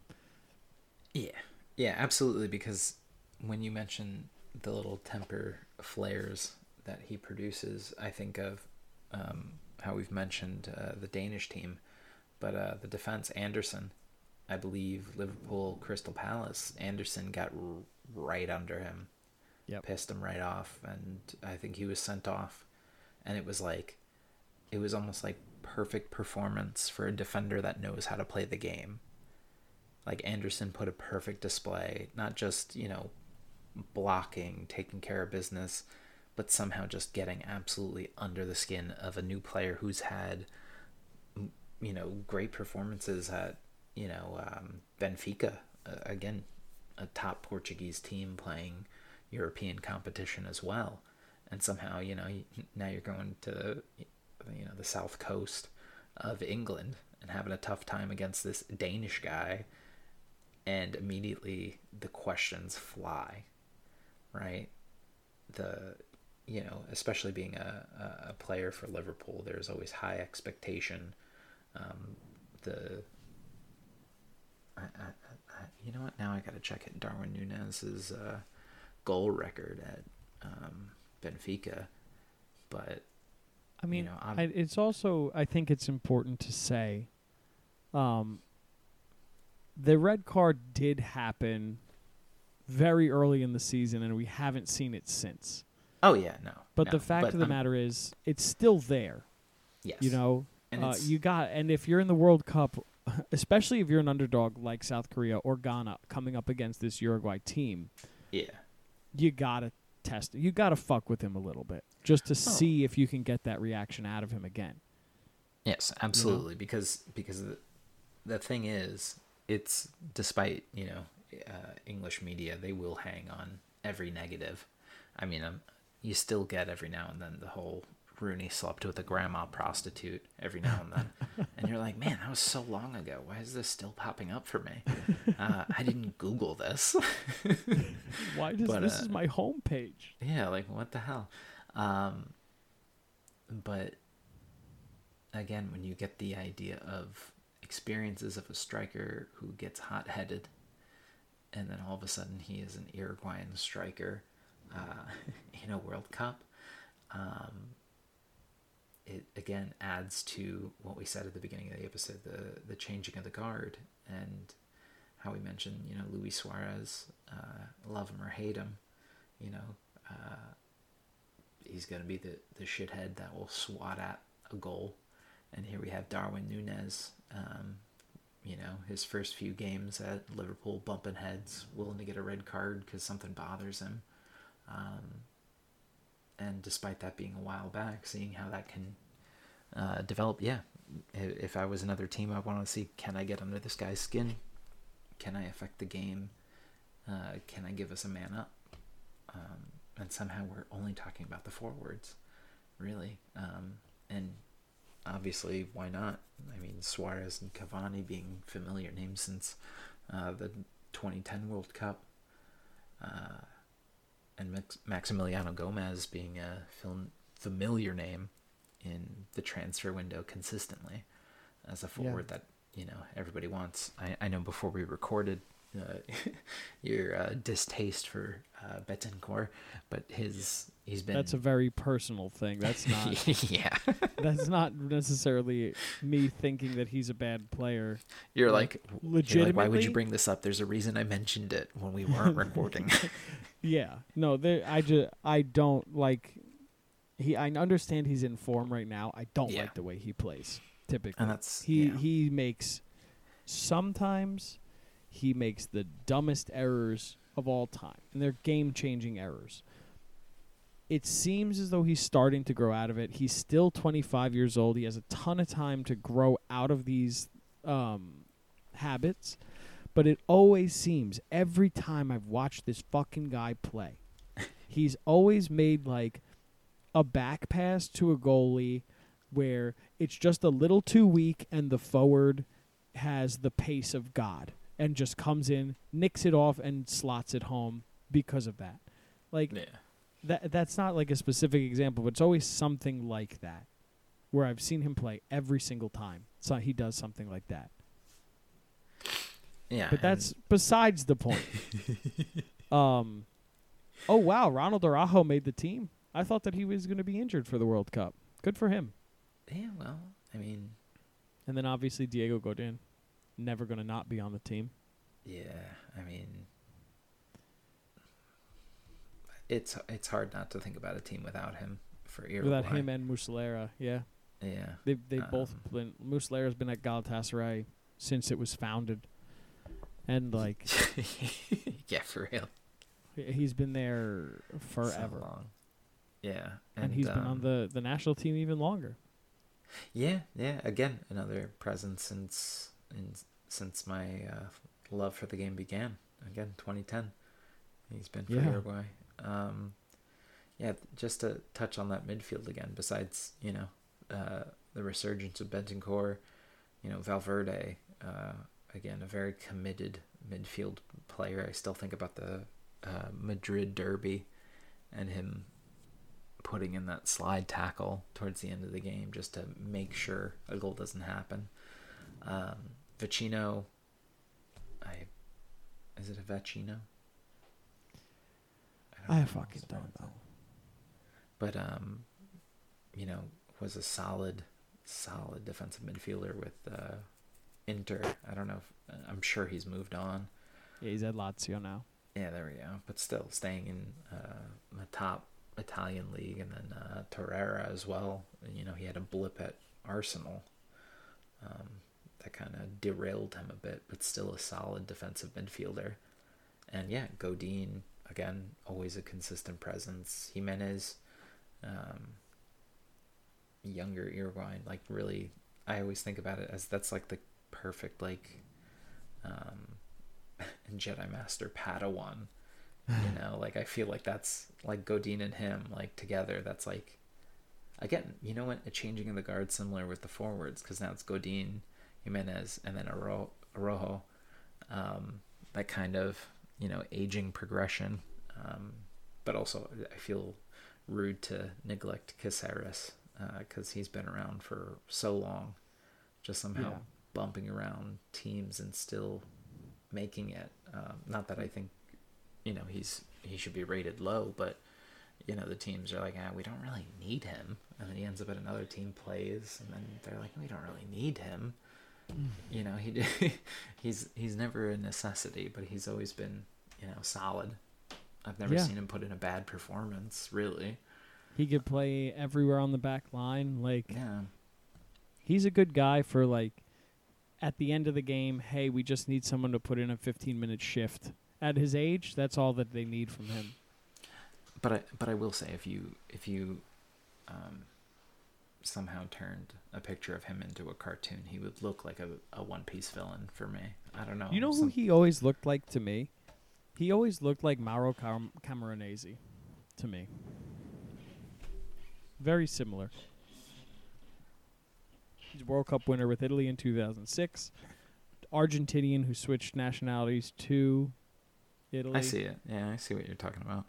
A: Yeah, yeah, absolutely. Because when you mention the little temper flares that he produces, I think of um, how we've mentioned uh, the Danish team, but uh, the defense Andersen, I believe Liverpool, Crystal Palace, Andersen got r- right under him,
B: Yep.
A: pissed him right off, and I think he was sent off, and it was like, it was almost like perfect performance for a defender that knows how to play the game. Like Andersen put a perfect display, not just, you know, blocking, taking care of business, but somehow just getting absolutely under the skin of a new player who's had, you know, great performances at, you know, um, Benfica. Uh, again, a top Portuguese team playing European competition as well. And somehow, you know, now you're going to, you know, the south coast of England and having a tough time against this Danish guy and immediately the questions fly right? The you know especially being a, a- player for liverpool there's always high expectation um, the I, I, I, you know what? Now i gotta check it. Darwin nunez's uh, goal record at um, benfica but
B: I mean,
A: know,
B: I, it's also I think it's important to say, um, the red card did happen very early in the season, and we haven't seen it since.
A: oh yeah no
B: But
A: no,
B: the fact
A: but
B: of the
A: I'm-
B: matter is, it's still there.
A: yes
B: You know,
A: and
B: uh, you got, and if you're in the World Cup, especially if you're an underdog like South Korea or Ghana coming up against this Uruguay team,
A: yeah
B: you gotta test. You gotta fuck with him a little bit just to see if you can get that reaction out of him again.
A: Yes, absolutely. Because because the, the thing is, it's despite you know uh, English media, they will hang on every negative. I mean, um, you still get every now and then the whole Rooney slept with a grandma prostitute every now and then, and you're like, man, that was so long ago. Why is this still popping up for me? Uh, I didn't Google this.
B: Why does
A: But,
B: this
A: uh,
B: is my homepage?
A: yeah, like what the hell? Um, but again, when you get the idea of experiences of a striker who gets hot headed, and then all of a sudden he is an Uruguayan striker uh, in a World Cup, um, it again adds to what we said at the beginning of the episode the, the changing of the guard and how we mentioned, you know, Luis Suarez, uh, love him or hate him, you know, uh, he's going to be the, the shithead that will swat at a goal. And here we have Darwin Nunez, um, you know, his first few games at Liverpool bumping heads, willing to get a red card because something bothers him. Um, and despite that being a while back, seeing how that can uh, develop, yeah, if I was another team, I want to see can I get under this guy's skin? Can I affect the game? Uh, can I give us a man up? Um, and somehow we're only talking about the forwards, really. Um, and obviously, why not? I mean, Suarez and Cavani being familiar names since uh, the 2010 World Cup, uh, and Max- Maximiliano Gomez being a film- familiar name in the transfer window consistently as a forward that you know everybody wants. I, I know before we recorded your uh, distaste for uh, Bentancur, but his he's been
B: That's a very personal thing. That's not
A: yeah.
B: that's not necessarily me thinking that he's a bad player.
A: You're
B: Like,
A: like, you're like, why would you bring this up? There's a reason I mentioned it when we weren't recording.
B: Yeah. No, there I just I don't like he I understand he's in form right now. I don't
A: Yeah.
B: like the way he plays typically.
A: and that's
B: he
A: yeah.
B: he makes sometimes he makes the dumbest errors of all time and they're game changing errors it seems as though he's starting to grow out of it. He's still 25 years old. He has a ton of time to grow out of these um, habits. But it always seems every time I've watched this fucking guy play, he's always made like a back pass to a goalie where it's just a little too weak and the forward has the pace of God and just comes in, nicks it off, and slots it home because of that. Like
A: Yeah.
B: that that's not like a specific example, but it's always something like that. Where I've seen him play every single time. So he does something like that.
A: Yeah.
B: But that's besides the point. um Oh wow, Ronald Araujo made the team. I thought that he was going to be injured for the World Cup. Good for him.
A: yeah. Well, I mean,
B: And then obviously Diego Godin, never going to not be on the team.
A: yeah. I mean, it's it's hard not to think about a team without him for Uruguay.
B: Without him and Muslera, yeah.
A: Yeah.
B: They they have both
A: Um,
B: been Muslera's been at Galatasaray since it was founded. And like
A: yeah, for real.
B: he- he's been there
A: So
B: forever.
A: long. Yeah.
B: and, he's been on
A: um,
B: the, the national team even longer.
A: Yeah, yeah. Again, another presence since in, since my uh, love for the game began. Again, 2010. He's been for
B: Yeah.
A: Uruguay. Um, yeah, just to touch on that midfield again. Besides, you know, uh, the resurgence of Bentancur, you know, Valverde. Uh, again, a very committed midfield player. I still think about the uh, Madrid derby and him putting in that slide tackle towards the end of the game just to make sure a goal doesn't happen. Um, Vecino, I is it a Vecino?
B: I
A: know
B: fucking
A: how to
B: don't know.
A: But um, you know, was a solid, solid defensive midfielder with uh, Inter. I don't know. If, I'm sure he's moved on.
B: Yeah, he's at Lazio now.
A: Yeah, there we go. But still staying in uh, the top Italian league, and then uh, Torreira as well. You know, he had a blip at Arsenal um, that kind of derailed him a bit, but still a solid defensive midfielder. And yeah, Godin again, always a consistent presence. Giménez, um, younger Uruguayan, like really, I always think about it as that's like the perfect like um, Jedi Master Padawan. You know, like I feel like that's like Godin and him like together. That's like again, you know what? A changing of the guard similar with the forwards because now it's Godin, Giménez, and then Aro- Araujo. Um, that kind of you know aging progression, um, but also I feel rude to neglect Caceres because he's been around for so long, just somehow
B: Yeah.
A: bumping around teams and still making it. Um, not that I think, you know, he's he should be rated low, but you know the teams are like, ah, we don't really need him, and then he ends up at another team plays, and then they're like, we don't really need him. You know, he he's he's never a necessity, but he's always been you know solid. I've never
B: Yeah.
A: seen him put in a bad performance, really.
B: He could play everywhere on the back line. Like
A: Yeah,
B: he's a good guy for like at the end of the game, hey, we just need someone to put in a 15 minute shift. At his age, that's all that they need from him.
A: but I but I will say if you if you um, somehow turned a picture of him into a cartoon, he would look like a, a One Piece villain for me. I don't know.
B: You know who he always looked like to me? He always looked like Mauro Cam- Camoranesi to me. Very similar. He's a World Cup winner with Italy in 2006. Argentinian who switched nationalities to Italy.
A: I see it. Yeah, I see what you're talking about.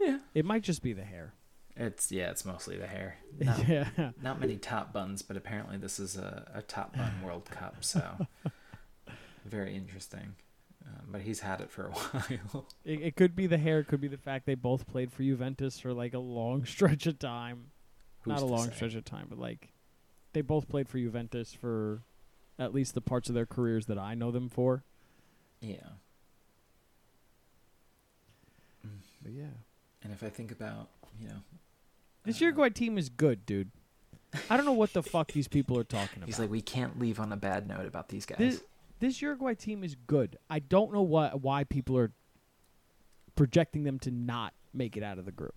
A: Yeah,
B: It might just be the hair.
A: It's yeah, it's mostly the hair. Not,
B: yeah.
A: not many top buns, but apparently this is a, a top bun World Cup, so very interesting. Um, but he's had it for a while.
B: It, it could be the hair. It could be the fact they both played for Juventus for like a long stretch of time. Not a long
A: say?
B: stretch of time, but like they both played for Juventus for at least the parts of their careers that I know them for.
A: Yeah.
B: But yeah,
A: And if I think about, you know,
B: this
A: uh,
B: Uruguay team is good, dude. I don't know what the fuck these people are talking about.
A: He's like, we can't leave on a bad note about these guys.
B: this, this Uruguay team is good. I don't know what why people are projecting them to not make it out of the group.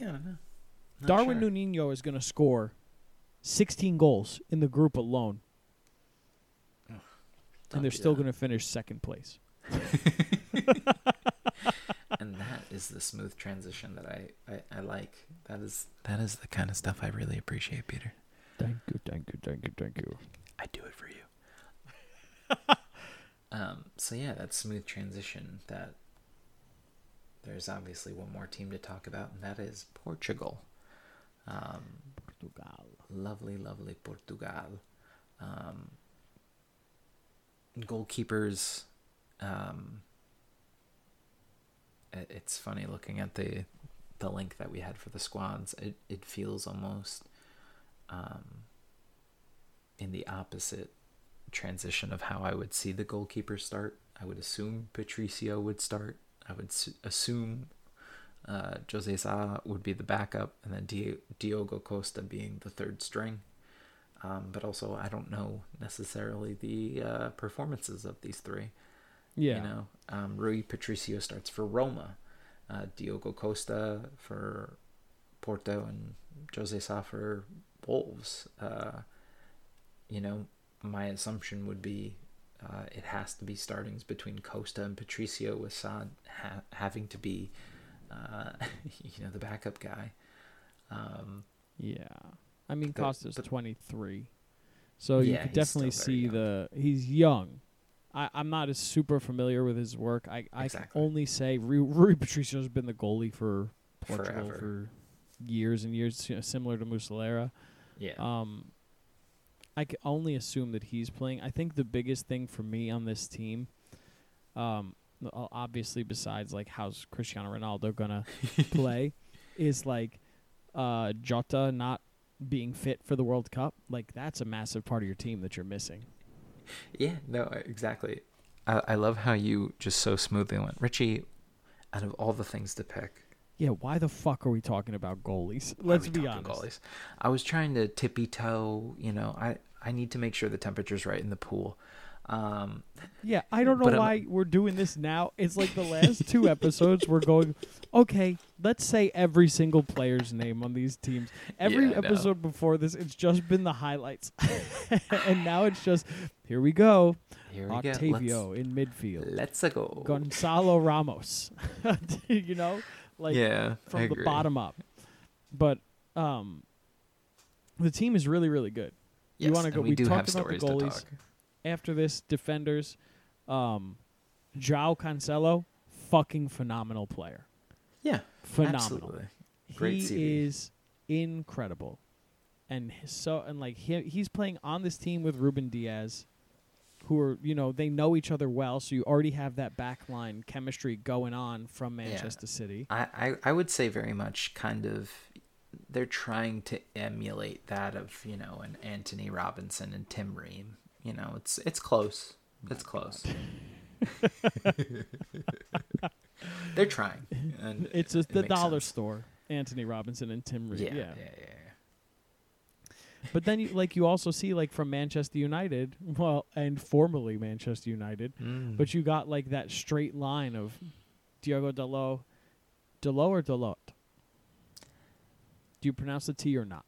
A: Yeah, I don't know. Not
B: Darwin
A: sure.
B: Nunino is going to score 16 goals in the group alone,
A: Don't
B: and they're still going to finish second place.
A: and that is the smooth transition that I, I, I like. That is that is the kind of stuff I really appreciate, Peter.
B: Thank you, thank you, thank you, thank you.
A: I do it for you. um, so yeah, that smooth transition. That there's obviously one more team to talk about, and that is Portugal. Um,
B: Portugal.
A: lovely, lovely Portugal. Um, goalkeepers. Um, it, it's funny looking at the the link that we had for the squads. It it feels almost um, in the opposite transition of how I would see the goalkeeper start. I would assume Patricio would start. I would s- assume uh, Jose Sa would be the backup, and then Di- Diogo Costa being the third string. Um, but also, I don't know necessarily the uh, performances of these three.
B: Yeah.
A: You know, um, Rui Patricio starts for Roma, uh, Diogo Costa for Porto, and Jose Sa for Wolves. Uh, you know, my assumption would be uh, it has to be startings between Costa and Patricio, with Sa ha- having to be, uh, you know, the backup guy. Um,
B: Yeah. I mean, Costa's
A: but-
B: 23. So you
A: Yeah,
B: could definitely see
A: young.
B: the. He's young. I, I'm not as super familiar with his work. I, I
A: Exactly.
B: can only say Rui, Rui Patricio's been the goalie for Portugal
A: Forever.
B: for years and years, you know, similar to Muslera.
A: yeah.
B: Um, I can only assume that he's playing. I think the biggest thing for me on this team, um, obviously besides like how's Cristiano Ronaldo gonna play, is like uh, Jota not being fit for the World Cup. Like that's a massive part of your team that you're missing.
A: Yeah, no, exactly. I, I love how you just so smoothly went, Richie. Out of all the things to pick,
B: Yeah, why the fuck are we talking about goalies? Let's be honest.
A: Goalies? I was trying to tippy toe. You know, I I need to make sure the temperature's right in the pool. Um,
B: Yeah, I don't know
A: But I'm-
B: why we're doing this now. It's like the last two episodes we're going, okay, let's say every single player's name on these teams. Every
A: Yeah, I
B: episode before this, it's just been the highlights. and now it's just, here we go.
A: here we go.
B: Octavio in midfield.
A: Let's, go.
B: Gonzalo Ramos. you know? Like
A: yeah, I
B: from the
A: agree.
B: bottom up. But um the team is really, really good.
A: Yes,
B: you wanna go-
A: We,
B: we
A: do have
B: talked about the
A: stories to talk.
B: After this, defenders, um, Joao Cancelo, fucking phenomenal player.
A: Yeah,
B: Phenomenal.
A: absolutely. Great
B: he is incredible, and so and like he he's playing on this team with Ruben Dias, who are you know they know each other well, so you already have that back line chemistry going on from
A: Yeah.
B: Manchester City.
A: I, I I would say very much kind of they're trying to emulate that of you know an Anthony Robinson and Tim Ream. You know, it's it's close. It's close. they're trying. And
B: It's a,
A: it
B: the dollar
A: sense.
B: store. Anthony Robinson and Tim Ream.
A: Yeah,
B: yeah.
A: yeah, yeah, yeah.
B: But then, you, like you also see, like from Manchester United, well, and formerly Manchester United,
A: Mm.
B: but you got like that straight line of Diogo Dalot, Dalot or Dalot. Do you pronounce the T or not?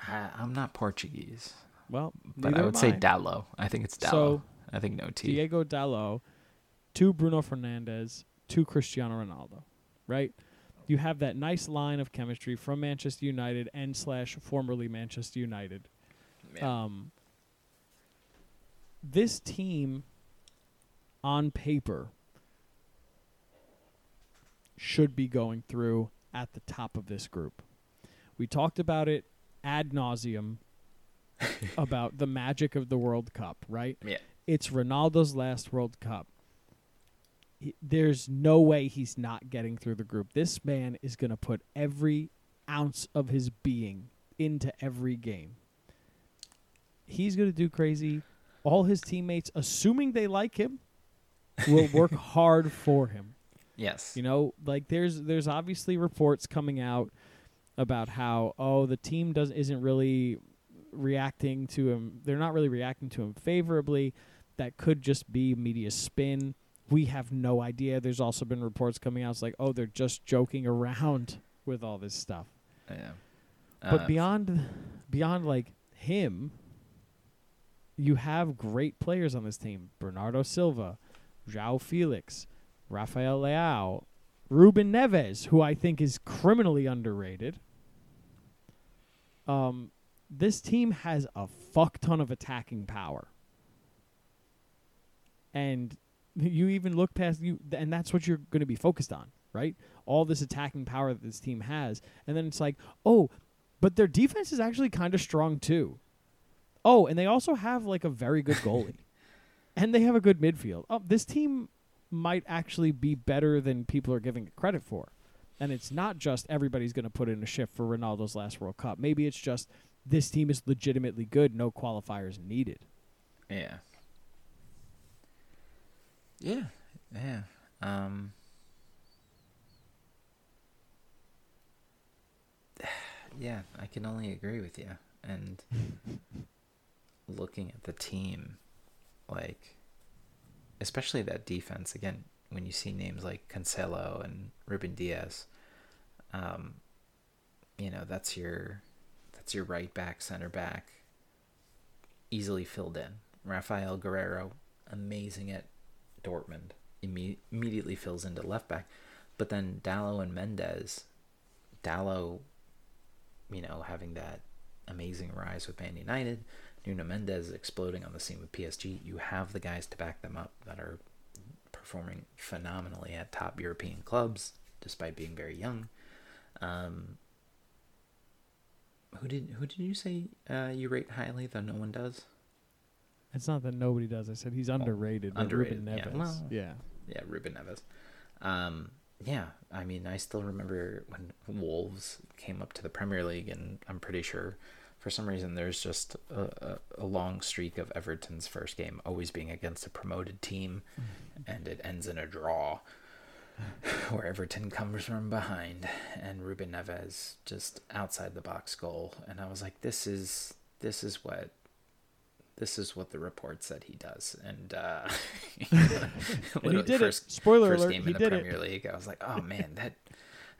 A: I, I'm not Portuguese,
B: Well,
A: but I would say Dallo. I think it's Dallo.
B: So
A: I think no T.
B: Diego Dallo, to Bruno Fernandes, to Cristiano Ronaldo, right? You have that nice line of chemistry from Manchester United and slash formerly Manchester United.
A: Yeah.
B: Um, this team, on paper, should be going through at the top of this group. We talked about it ad nauseum about the magic of the World Cup, right?
A: yeah.
B: It's Ronaldo's last World Cup. There's no way he's not getting through the group. This man is going to put every ounce of his being into every game. He's going to do crazy. All his teammates, assuming they like him, will work hard for him.
A: Yes.
B: You know, like there's there's obviously reports coming out about how oh the team doesn't isn't really reacting to him. They're not really reacting to him favorably. That could just be media spin. we have no idea. There's also been reports coming out. It's like, oh, they're just joking around with all this stuff.
A: Yeah.
B: But
A: Uh,
B: beyond, beyond like him, you have great players on this team: Bernardo Silva, João Felix, Rafael Leao, Ruben Neves, who I think is criminally underrated. Um, this team has a fuck ton of attacking power, and you even look past you, and that's what you're going to be focused on, right? All this attacking power that this team has, and then it's like, oh, but their defense is actually kind of strong too. Oh, and they also have like a very good goalie. and they have a good midfield. Oh, this team might actually be better than people are giving it credit for. And it's not just everybody's going to put in a shift for Ronaldo's last World Cup. Maybe it's just this team is legitimately good, no qualifiers needed.
A: Yeah. Yeah. Yeah. Um Yeah, I can only agree with you. And looking at the team, like especially that defense, again, when you see names like Cancelo and Ruben Dias, um, you know, that's your that's your right back, center back, easily filled in. Rafael Guerreiro, amazing at Dortmund, imme- immediately fills into left back. But then Dallo and Mendes, Dallo, you know, having that amazing rise with Man United, Nuno Mendes exploding on the scene with PSG. You have the guys to back them up that are performing phenomenally at top European clubs, despite being very young. Um, who did who did you say uh, you rate highly though no one does?
B: It's not that nobody does. I said he's underrated. but
A: underrated,
B: Ruben
A: yeah. Well,
B: yeah.
A: Yeah, Ruben Neves. Um, yeah, I mean, I still remember when Wolves came up to the Premier League, and I'm pretty sure for some reason there's just a, a, a long streak of Everton's first game always being against a promoted team, and it ends in a draw where Everton comes from behind and Ruben Neves just outside the box goal, and I was like, this is this is what this is what the report said he does, and uh, literally
B: did it.
A: first,
B: Spoiler
A: first
B: alert,
A: game
B: he
A: in the
B: did it.
A: Premier League. I was like, oh man, that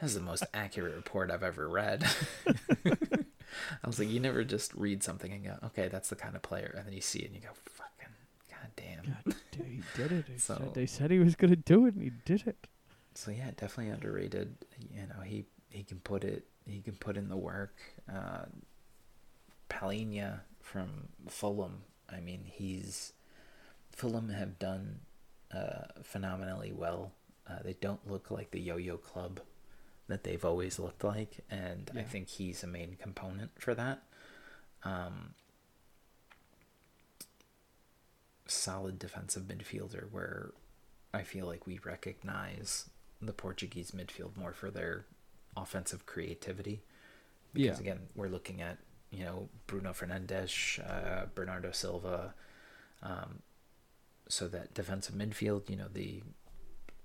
A: that's the most accurate report I've ever read. I was like, you never just read something and go, okay, that's the kind of player, and then you see it and you go, fucking, god damn.
B: God, dude, he did it. They,
A: So-
B: said, they said he was going to do it, and he did it.
A: So yeah, definitely underrated. You know, he he can put it. He can put in the work. Uh, from Fulham. I mean, he's Fulham have done uh, phenomenally well. Uh, they don't look like the yo-yo club that they've always looked like, and I think he's a main component for that. Um, solid defensive midfielder where I feel like we recognize the Portuguese midfield more for their offensive creativity. Because
B: Yeah.
A: again, we're looking at you know Bruno Fernandes, uh, Bernardo Silva, um, so that defensive midfield, you know, the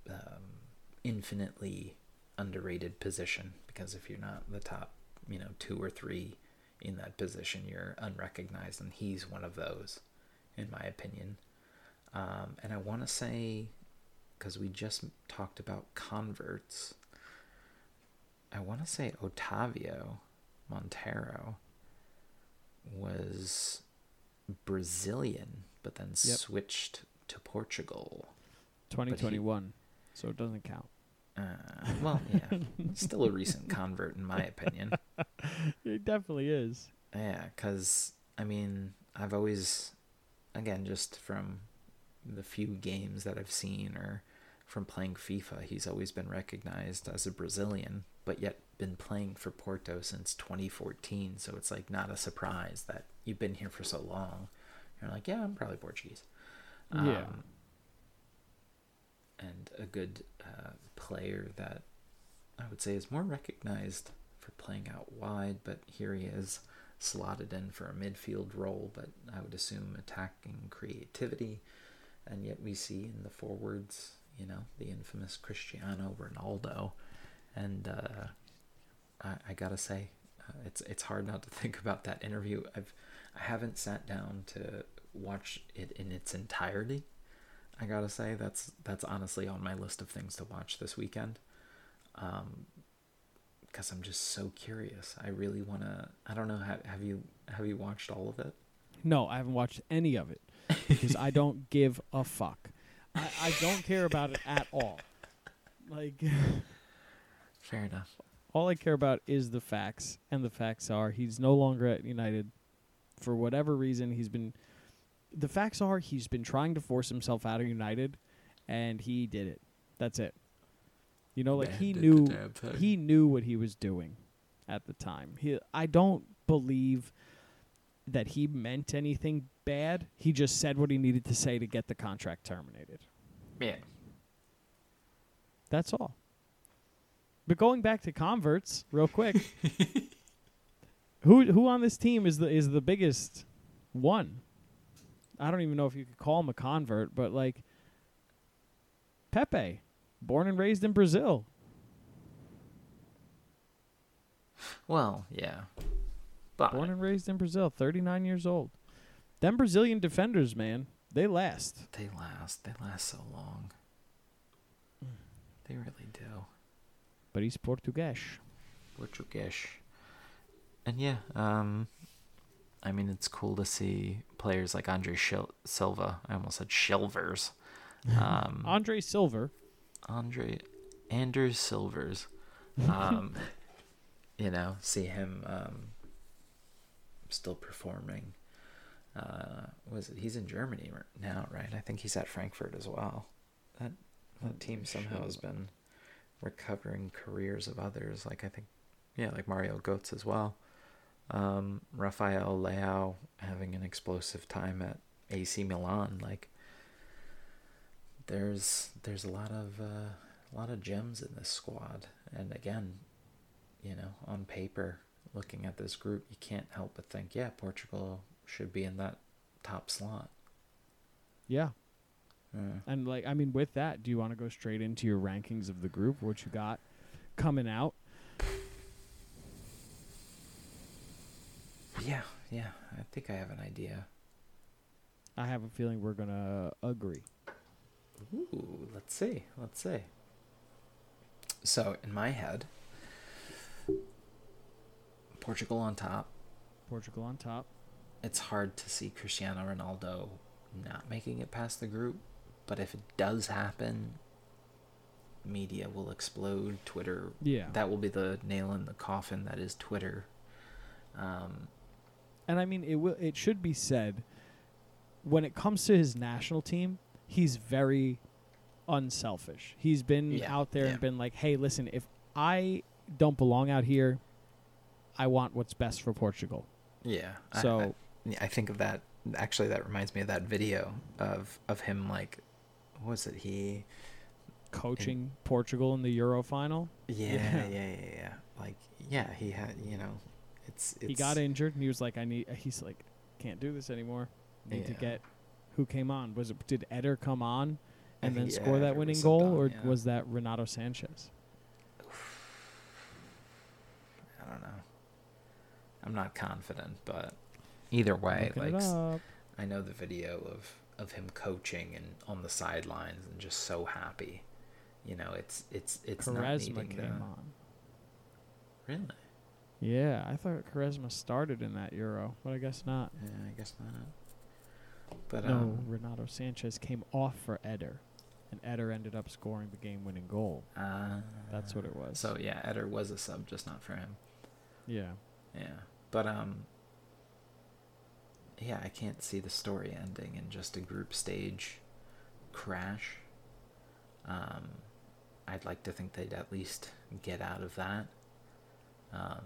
A: um, infinitely underrated position. Because if you're not the top, you know, two or three in that position, you're unrecognized, and he's one of those, in my opinion. Um, and I want to say, because we just talked about converts, I want to say Otavio Monteiro was Brazilian, but then
B: Yep.
A: switched to Portugal.
B: 2021, so it doesn't count.
A: Uh, well, yeah, still a recent convert in my opinion.
B: It definitely is.
A: Yeah, because I mean, I've always, again, just from the few games that I've seen or from playing FIFA, he's always been recognized as a Brazilian, but yet been playing for Porto since 2014. So it's like not a surprise that you've been here for so long. You're like, yeah, I'm probably Portuguese.
B: Yeah.
A: Um, and a good uh, player that I would say is more recognized for playing out wide, but here he is slotted in for a midfield role, but I would assume attacking creativity. And yet we see in the forwards, you know, the infamous Cristiano Ronaldo. And uh, I, I gotta say, uh, it's it's hard not to think about that interview. I've I haven't sat down to watch it in its entirety, I gotta say that's that's honestly on my list of things to watch this weekend. Um, because I'm just so curious. I really wanna. I don't know. Have, have you have you watched all of it?
B: No, I haven't watched any of it because I don't give a fuck. I, I don't care about it at all. Like,
A: Fair enough.
B: all I care about is the facts, and the facts are he's no longer at United for whatever reason. He's been. The facts are he's been trying to force himself out of United, and he did it. That's it. You know, like
A: Man
B: he
A: did the
B: knew
A: damn thing.
B: he knew what he was doing at the time. He, I don't believe that he meant anything bad. He just said what he needed to say to get the contract terminated.
A: Yeah.
B: That's all. But going back to converts, real quick, who who on this team is the is the biggest one? I don't even know if you could call him a convert, but like Pepe, born and raised in Brazil.
A: Well, yeah. But
B: Born and raised in Brazil, 39 years old. Them Brazilian defenders, man, they last.
A: they last. They last so long. They really do.
B: But he's Portuguese.
A: Portuguese. And yeah, um, I mean, it's cool to see players like Andre Shil- Silva. I almost said Shilvers. Um,
B: Andre Silver.
A: Andre Anders Silvers. Um, you know, see him um, still performing. Uh, was it? He's in Germany now, right? I think he's at Frankfurt as well. That that team somehow has been recovering careers of others. Like I think, yeah, like Mario Götze as well. Um, Rafael Leao having an explosive time at AC Milan. Like there's there's a lot of uh, a lot of gems in this squad, and again, you know, on paper, looking at this group, you can't help but think, yeah, Portugal should be in that top slot.
B: Yeah. And, like, I mean, with that, do you want to go straight into your rankings of the group, what you got coming out?
A: yeah, yeah, I think I have an idea.
B: I have a feeling we're going to agree.
A: Ooh, let's see, let's see. So in my head, Portugal on top.
B: Portugal on top.
A: It's hard to see Cristiano Ronaldo not making it past the group, but if it does happen, media will explode. Twitter,
B: Yeah.
A: that will be the nail in the coffin. That is Twitter. Um,
B: And I mean, it will. It should be said, when it comes to his national team, he's very unselfish. He's been
A: Yeah,
B: out there
A: yeah.
B: and been like, "Hey, listen, if I don't belong out here, I want what's best for Portugal."
A: yeah.
B: So
A: I, think of that. Actually, that reminds me of that video of of him like, what was it? He
B: coaching Portugal in the Euro final,
A: Yeah,
B: Yeah.
A: yeah, yeah, yeah. Like, yeah, he had, you know, it's, it's
B: he got injured and he was like, "I need." He's like, "Can't do this anymore. Need to get." Who came on? Was it did Eder come on and then
A: think,
B: score that
A: Eder
B: winning goal, or
A: yeah.
B: was that Renato Sanches?
A: I don't know. I'm not confident, but either way,
B: Looking
A: like
B: it
A: s-
B: up.
A: I know the video of of him coaching and on the sidelines and just so happy. You know, it's it's it's not
B: Quaresma
A: needing
B: came on.
A: Really?
B: Yeah, I thought Quaresma started in that Euro, but I guess not.
A: Yeah, I guess not. But
B: no,
A: um,
B: Renato Sanches came off for Eder, and Eder ended up scoring the game-winning goal.
A: uh,
B: That's what it was.
A: So yeah, Eder was a sub, just not for him.
B: Yeah,
A: Yeah, but um, yeah, I can't see the story ending in just a group stage crash. Um, I'd like to think they'd at least get out of that. Um,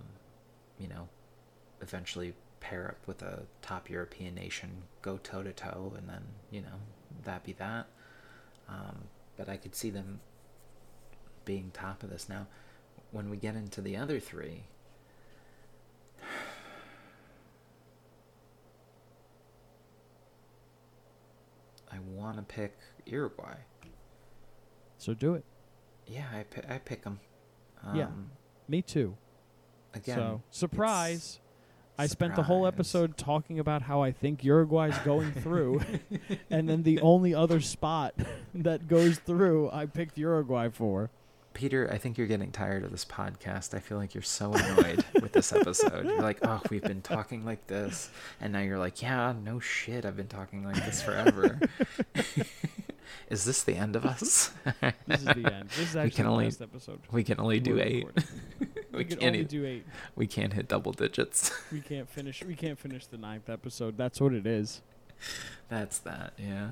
A: you know, eventually pair up with a top European nation, go toe to toe, and then you know that be that. Um, but I could see them being top of this now. When we get into the other three, I want to pick Uruguay.
B: so do it.
A: Yeah, I pick, I pick them.
B: Yeah. Um, Me too.
A: Again,
B: so surprise, I spent the whole episode talking about how I think Uruguay's going through, and then the only other spot that goes through, I picked Uruguay for.
A: Peter, I think you're getting tired of this podcast. I feel like you're so annoyed with this episode. You're like, oh, we've been talking like this. And now you're like, yeah, no shit. I've been talking like this forever. is this the end of us?
B: This is the end. This is
A: We
B: actually
A: can
B: the
A: only-
B: last episode.
A: we can only do
B: we're
A: eight. we,
B: We can
A: can't
B: only do eight.
A: we can't hit double digits.
B: We can't finish. We can't finish the ninth episode. That's what it is.
A: That's that, yeah.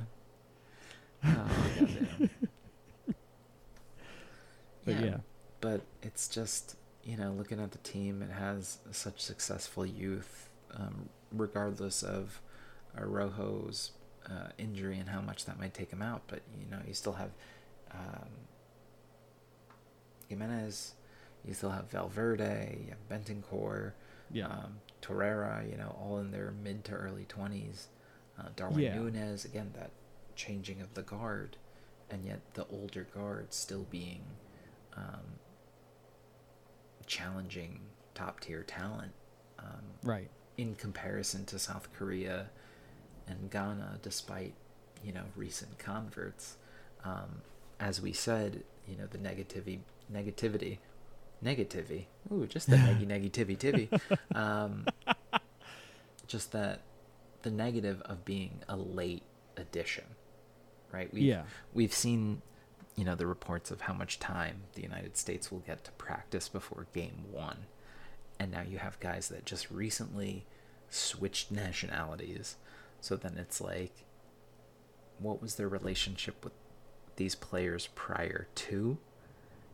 A: Oh, goddamn.
B: But yeah,
A: but it's just you know looking at the team it has such successful youth um, regardless of Rojo's uh, injury and how much that might take him out. But you know you still have um, Giménez you still have Valverde you have Bentancur
B: yeah,
A: um, Torreira you know all in their mid to early 20s uh, Darwin
B: Yeah.
A: Nunez again that changing of the guard and yet the older guard still being um, challenging top tier talent um,
B: right.
A: in comparison to South Korea and Ghana, despite you know recent converts. Um, as we said, you know the negativity, negativity, negativity. Ooh, just the neggy negativity. Um, just that the negative of being a late addition, right? We've,
B: yeah,
A: we've seen you know the reports of how much time the united states will get to practice before game one and now you have guys that just recently switched nationalities so then it's like what was their relationship with these players prior to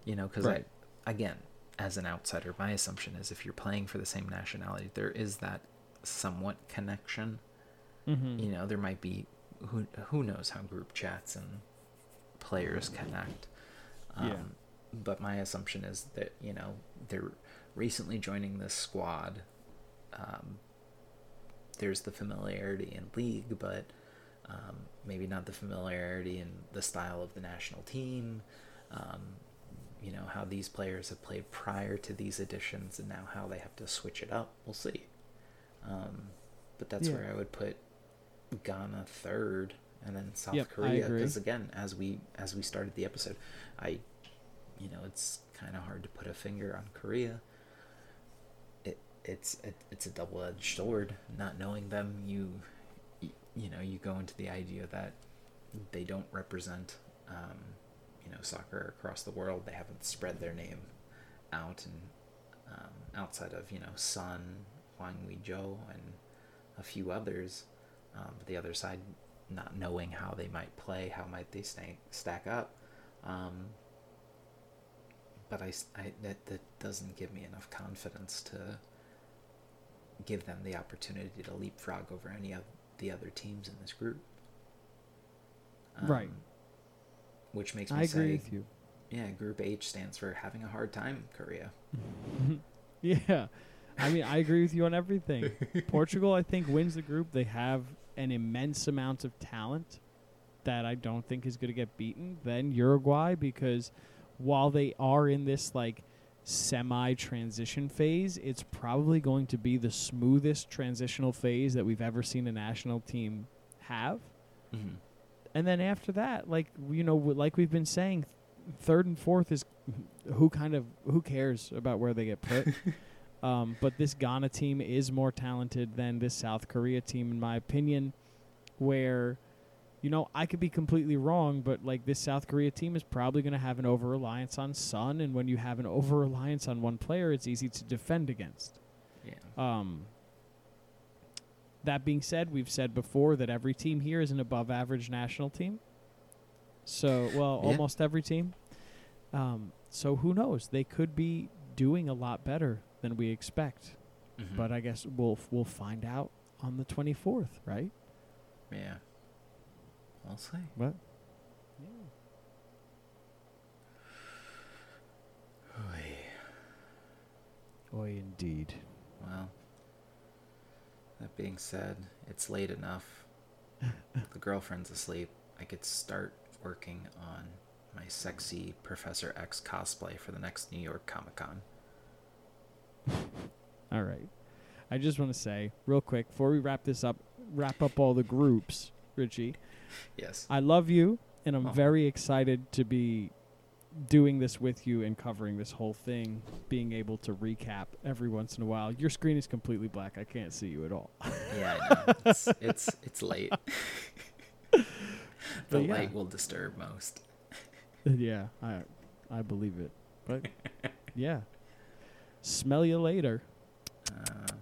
A: you know because
B: Right.
A: i again as an outsider my assumption is if you're playing for the same nationality there is that somewhat connection
B: mm-hmm.
A: you know there might be who who knows how group chats and players connect. Um,
B: Yeah.
A: but my assumption is that you know they're recently joining this squad. Um, there's the familiarity in league but um, maybe not the familiarity in the style of the national team. Um, you know how these players have played prior to these additions and now how they have to switch it up. We'll see. Um, but that's
B: Yeah.
A: where i would put ghana third and then south
B: Yep,
A: korea because again as we as we started the episode i you know it's kind of hard to put a finger on korea. It it's it, it's a double-edged sword not knowing them you you know you go into the idea that they don't represent um, you know soccer across the world. They haven't spread their name out and um, outside of you know Son, Hwang Ui-jo, and a few others. Um, but the other side, not knowing how they might play, how might they stay, stack up. Um, but I, s- I- that that doesn't give me enough confidence to give them the opportunity to leapfrog over any of the other teams in this group.
B: Right.
A: Um, Which makes me
B: I
A: say,
B: agree with you.
A: yeah, Group H stands for having a hard time, Korea.
B: Yeah. I mean, I agree with you on everything. Portugal, I think, wins the group. They have an immense amount of talent that I don't think is going to get beaten. Then Uruguay, because while they are in this like semi transition phase, it's probably going to be the smoothest transitional phase that we've ever seen a national team have.
A: Mm-hmm.
B: And then after that, like you know, like we've been saying, third and fourth is who kind of who cares about where they get put. um, but this Ghana team is more talented than this South Korea team, in my opinion. Where, you know, I could be completely wrong, but like this South Korea team is probably going to have an over reliance on Son, and when you have an over reliance on one player, it's easy to defend against.
A: Yeah.
B: Um, that being said, we've said before that every team here is an above average national team. So, well,
A: Yeah.
B: almost every team. Um, so who knows? They could be doing a lot better than we expect.
A: Mhm.
B: But I guess we'll we'll find out on the 24th, right?
A: yeah. I'll say.
B: What? Oi, indeed.
A: Well, that being said, it's late enough. the girlfriend's asleep. I could start working on my sexy Professor X cosplay for the next New York Comic Con.
B: All right. I just want to say real quick before we wrap this up, wrap up all the groups, Richie.
A: Yes.
B: I love you, and I'm
A: Oh.
B: very excited to be doing this with you and covering this whole thing. Being able to recap every once in a while. Your screen is completely black. I can't see you at all.
A: Yeah, I know. It's it's, it's late. the
B: yeah.
A: light will disturb most.
B: yeah, I I believe it. But yeah, smell you later.
A: Uh,